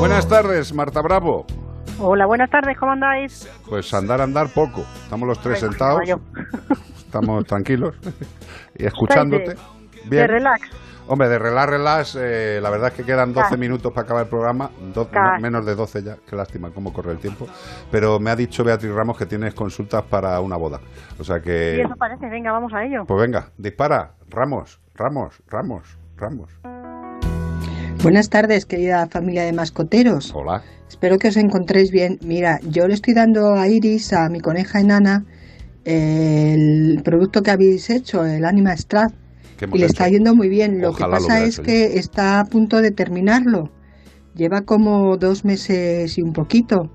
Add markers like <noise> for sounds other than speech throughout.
Buenas tardes, Marta Bravo. Hola, buenas tardes, ¿cómo andáis? Pues andar, andar poco. Estamos los tres sentados. Estamos tranquilos <laughs> y escuchándote. Bien. De relax. Hombre, de relax, relax, eh, la verdad es que quedan 12 minutos para acabar el programa, menos de 12 ya, qué lástima cómo corre el tiempo. Pero me ha dicho Beatriz Ramos que tienes consultas para una boda. O sea que... Sí, eso parece, venga, vamos a ello. Pues venga, dispara, Ramos, Ramos, Ramos, Ramos. Buenas tardes, querida familia de mascoteros. Hola. Espero que os encontréis bien. Mira, yo le estoy dando a Iris, a mi coneja enana, el producto que habéis hecho, el Anima Strat y le está yendo muy bien. Lo que pasa es que está a punto de terminarlo. Lleva como dos meses y un poquito.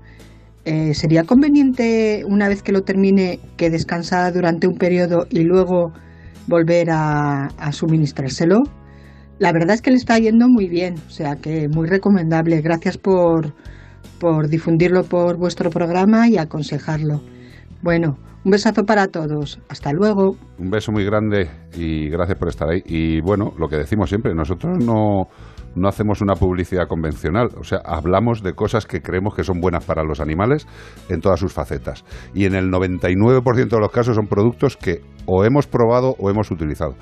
Eh, ¿Sería conveniente, una vez que lo termine, que descansara durante un periodo y luego volver a, suministrárselo? La verdad es que le está yendo muy bien, o sea que muy recomendable. Gracias por, por difundirlo por vuestro programa y aconsejarlo. Bueno, un besazo para todos. Hasta luego. Un beso muy grande y gracias por estar ahí. Y bueno, lo que decimos siempre, nosotros no, no hacemos una publicidad convencional, o sea, hablamos de cosas que creemos que son buenas para los animales en todas sus facetas. Y en el 99% de los casos son productos que o hemos probado o hemos utilizado.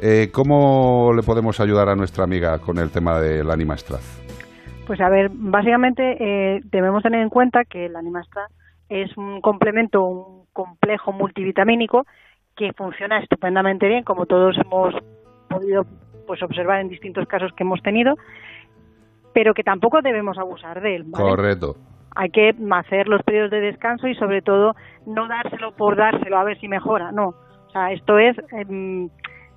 Eh, ¿Cómo le podemos ayudar a nuestra amiga con el tema del Animastraz? Pues a ver, básicamente eh, debemos tener en cuenta que el Animastraz es un complemento, un complejo multivitamínico que funciona estupendamente bien, como todos hemos podido pues observar en distintos casos que hemos tenido, pero que tampoco debemos abusar de él. Correcto. Hay que hacer los periodos de descanso y sobre todo no dárselo por dárselo a ver si mejora, no. O sea, esto es en,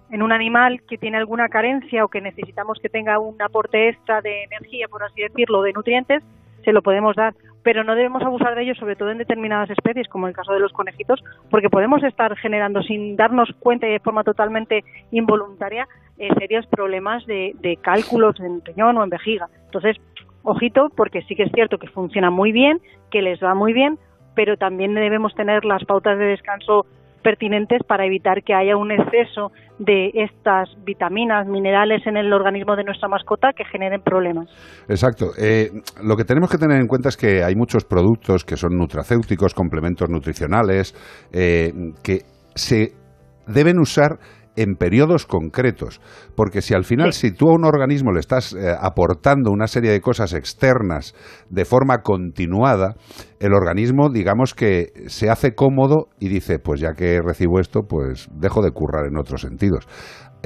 en un animal que tiene alguna carencia o que necesitamos que tenga un aporte extra de energía, por así decirlo, de nutrientes, se lo podemos dar pero no debemos abusar de ello, sobre todo en determinadas especies, como el caso de los conejitos, porque podemos estar generando, sin darnos cuenta y de forma totalmente involuntaria, eh, serios problemas de, de cálculos en riñón o en vejiga. Entonces, ojito, porque sí que es cierto que funciona muy bien, que les va muy bien, pero también debemos tener las pautas de descanso pertinentes para evitar que haya un exceso de estas vitaminas, minerales en el organismo de nuestra mascota que generen problemas. Exacto. Eh, lo que tenemos que tener en cuenta es que hay muchos productos que son nutracéuticos, complementos nutricionales, eh, que se deben usar en periodos concretos. Porque si al final, si tú a un organismo le estás eh, aportando una serie de cosas externas de forma continuada, el organismo, digamos que se hace cómodo y dice, pues ya que recibo esto, pues dejo de currar en otros sentidos.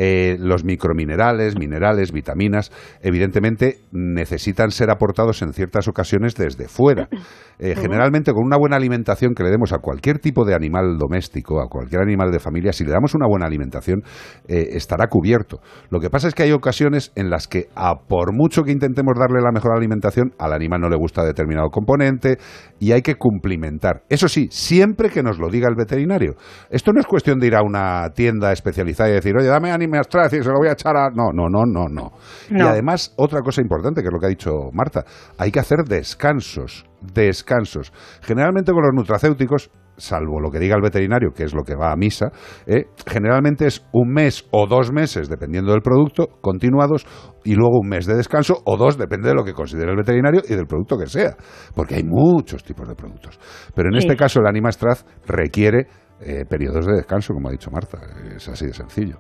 Eh, los microminerales, minerales, vitaminas, evidentemente necesitan ser aportados en ciertas ocasiones desde fuera. <laughs> Eh, generalmente con una buena alimentación que le demos a cualquier tipo de animal doméstico, a cualquier animal de familia, si le damos una buena alimentación, eh, estará cubierto. Lo que pasa es que hay ocasiones en las que, a por mucho que intentemos darle la mejor alimentación, al animal no le gusta determinado componente y hay que cumplimentar. Eso sí, siempre que nos lo diga el veterinario. Esto no es cuestión de ir a una tienda especializada y decir, oye, dame Animastraz y se lo voy a echar a... No, no, no, no, no. Y además, otra cosa importante, que es lo que ha dicho Marta, hay que hacer descansos descansos. Generalmente con los nutracéuticos, salvo lo que diga el veterinario, que es lo que va a misa, eh, generalmente es un mes o dos meses, dependiendo del producto, continuados, y luego un mes de descanso o dos, depende de lo que considere el veterinario y del producto que sea, porque hay muchos tipos de productos. Pero en este caso el Animastraz requiere eh, periodos de descanso, como ha dicho Marta, es así de sencillo.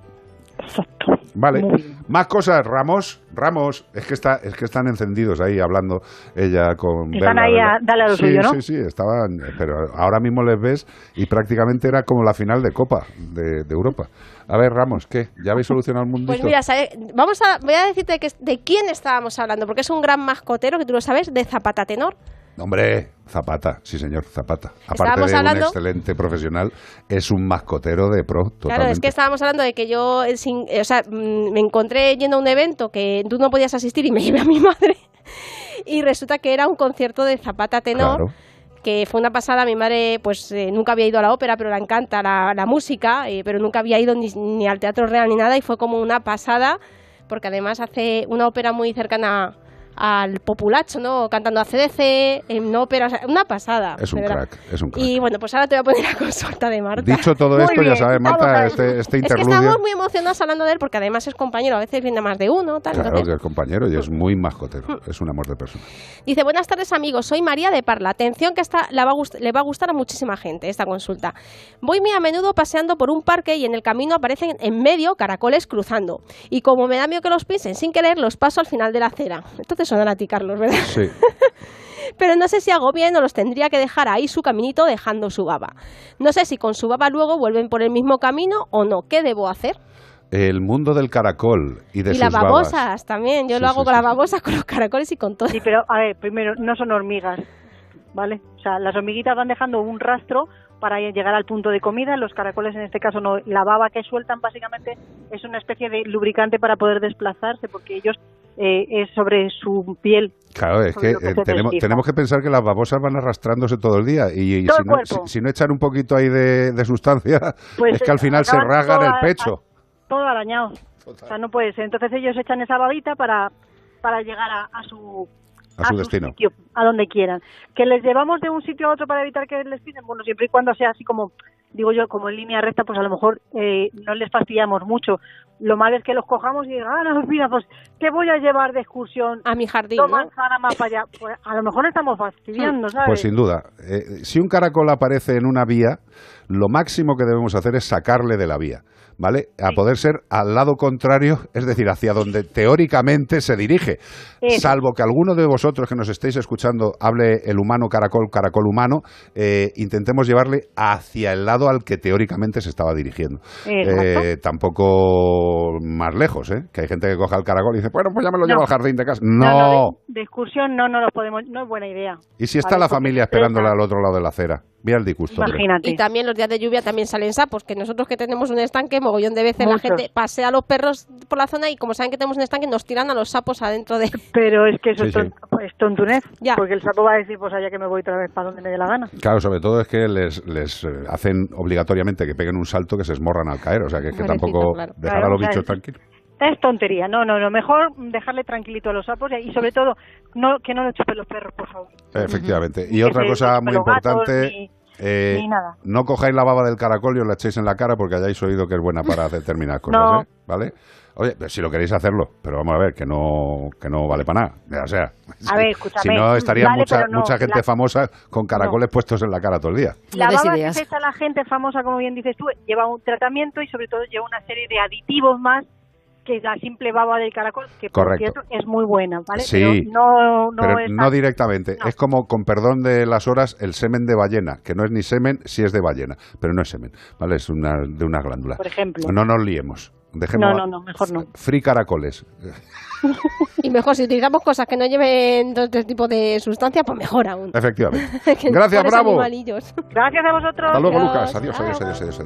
Exacto. Vale. Más cosas, Ramos. Ramos, es que está, es que están encendidos ahí hablando ella con. Están ahí a, dale a lo sí, suyo, ¿no? Sí, sí, estaban, pero ahora mismo les ves y prácticamente era como la final de Copa de, Europa. A ver, Ramos, ¿qué? ¿Ya habéis solucionado el mundo? Pues mira, vamos a, voy a decirte que, de quién estábamos hablando, porque es un gran mascotero que tú lo sabes, de Zapata Tenor. Hombre, Zapata, sí señor, Zapata. Aparte de un excelente profesional, es un mascotero de pro. Totalmente. Claro, es que estábamos hablando de que yo, eh, o sea, mm, me encontré yendo a un evento que tú no podías asistir y me <laughs> llevé a mi madre y resulta que era un concierto de Zapata tenor. que fue una pasada. Mi madre, pues eh, nunca había ido a la ópera, pero la encanta la, música, eh, pero nunca había ido ni, ni, al teatro real ni nada, y fue como una pasada, porque además hace una ópera muy cercana al populacho, ¿no? Cantando a CDC, en óperas, una pasada. Es un crack, es un crack. Y bueno, pues ahora te voy a poner la <laughs> consulta de Marta. Dicho todo esto, ya sabes, Marta, este, este interludio... Es que estamos muy emocionados hablando de él porque además es compañero, a veces viene más de uno, tal. Claro, que es compañero y es muy mascotero, mm. es un amor de persona. Dice, buenas tardes amigos, soy María de Parla. Atención que esta le va a gustar a muchísima gente esta consulta. Voy muy a menudo paseando por un parque y en el camino aparecen en medio caracoles cruzando. Y como me da miedo que los pisen sin querer, los paso al final de la acera. Entonces son a ti, Carlos, ¿verdad? Sí. <laughs> Pero no sé si hago bien o los tendría que dejar ahí su caminito dejando su baba. No sé si con su baba luego vuelven por el mismo camino o no. ¿Qué debo hacer? El mundo del caracol y de y las babosas también. Yo lo hago con las babosas, con los caracoles y con todo. Sí, pero a ver, primero, no son hormigas, ¿vale? O sea, las hormiguitas van dejando un rastro para llegar al punto de comida. Los caracoles, en este caso, no. La baba que sueltan, básicamente, es una especie de lubricante para poder desplazarse, porque ellos eh, es sobre su piel. Claro, es que, eh, tenemos, tenemos, que pensar que las babosas van arrastrándose todo el día y, si, no, echan un poquito ahí de, sustancia, <laughs> pues es que al final se rasgan el pecho. todo arañado. O sea, no puede ser. Entonces ellos echan esa babita para, para llegar a, su a su, destino. Sitio, a donde quieran. Que les llevamos de un sitio a otro para evitar que les pisen, bueno, siempre y cuando sea así como, digo yo, como en línea recta, pues a lo mejor eh, no les fastidiamos mucho. Lo malo es que los cojamos y digan, ah, no, mira, pues, ¿qué voy a llevar de excursión? A mi jardín, ¿no? más para allá. <laughs> Pues a lo mejor estamos fastidiando, ¿sabes? Pues sin duda. Eh, si un caracol aparece en una vía, lo máximo que debemos hacer es sacarle de la vía. ¿vale? A poder ser al lado contrario, es decir, hacia donde teóricamente se dirige. Salvo que alguno de vosotros que nos estéis escuchando hable el humano caracol, caracol humano, eh, intentemos llevarle hacia el lado al que teóricamente se estaba dirigiendo. Eh, tampoco más lejos, ¿eh? Que hay gente que coja el caracol y dice, bueno, pues ya me lo llevo al jardín de casa. No. de, excursión no, no lo podemos, no es buena idea. ¿Y si está la familia esperándola al otro lado de la acera? Mira el disgusto. Imagínate. Y también los días de lluvia también salen sapos, que nosotros que tenemos un estanque, mogollón de veces la gente pasea a los perros por la zona y como saben que tenemos un estanque, nos tiran a los sapos adentro de... Pero es que eso es, tontunez, porque el sapo va a decir, pues allá que me voy otra vez para donde me dé la gana. Claro, sobre todo es que les, les eh, hacen obligatoriamente que peguen un salto que se esmorran al caer, o sea que, es que tampoco dejar a los bichos tranquilos. Es tontería, no, no, no, mejor dejarle tranquilito a los sapos y sobre todo no, que no le chupen los perros, por favor. Efectivamente. Y otra cosa muy importante... Eh, no cojáis la baba del caracol y os la echéis en la cara porque hayáis oído que es buena para determinadas <laughs> cosas, ¿eh? ¿vale? Oye, si lo queréis hacerlo, pero vamos a ver, que no, que no vale para nada. O sea, <laughs> si, no estaría mucha, mucha gente famosa con caracoles puestos en la cara todo el día. La baba que echa la gente famosa, como bien dices tú, lleva un tratamiento y sobre todo lleva una serie de aditivos más que la simple baba del caracol, que por cierto es muy buena, ¿vale? Sí, pero no, no, no directamente. Es como, con perdón de las horas, el semen de ballena, que no es ni semen, si es de ballena, pero no es semen, ¿vale? Es una, de una glándula. Por ejemplo. No nos liemos. Dejemos no, no, no, mejor no. Free caracoles. <laughs> y mejor, si utilizamos cosas que no lleven todo este tipo de sustancias, pues mejor aún. Efectivamente. <laughs> Gracias, Bravo. Gracias a vosotros. Hasta luego, Lucas. adiós, adiós, adiós. adiós.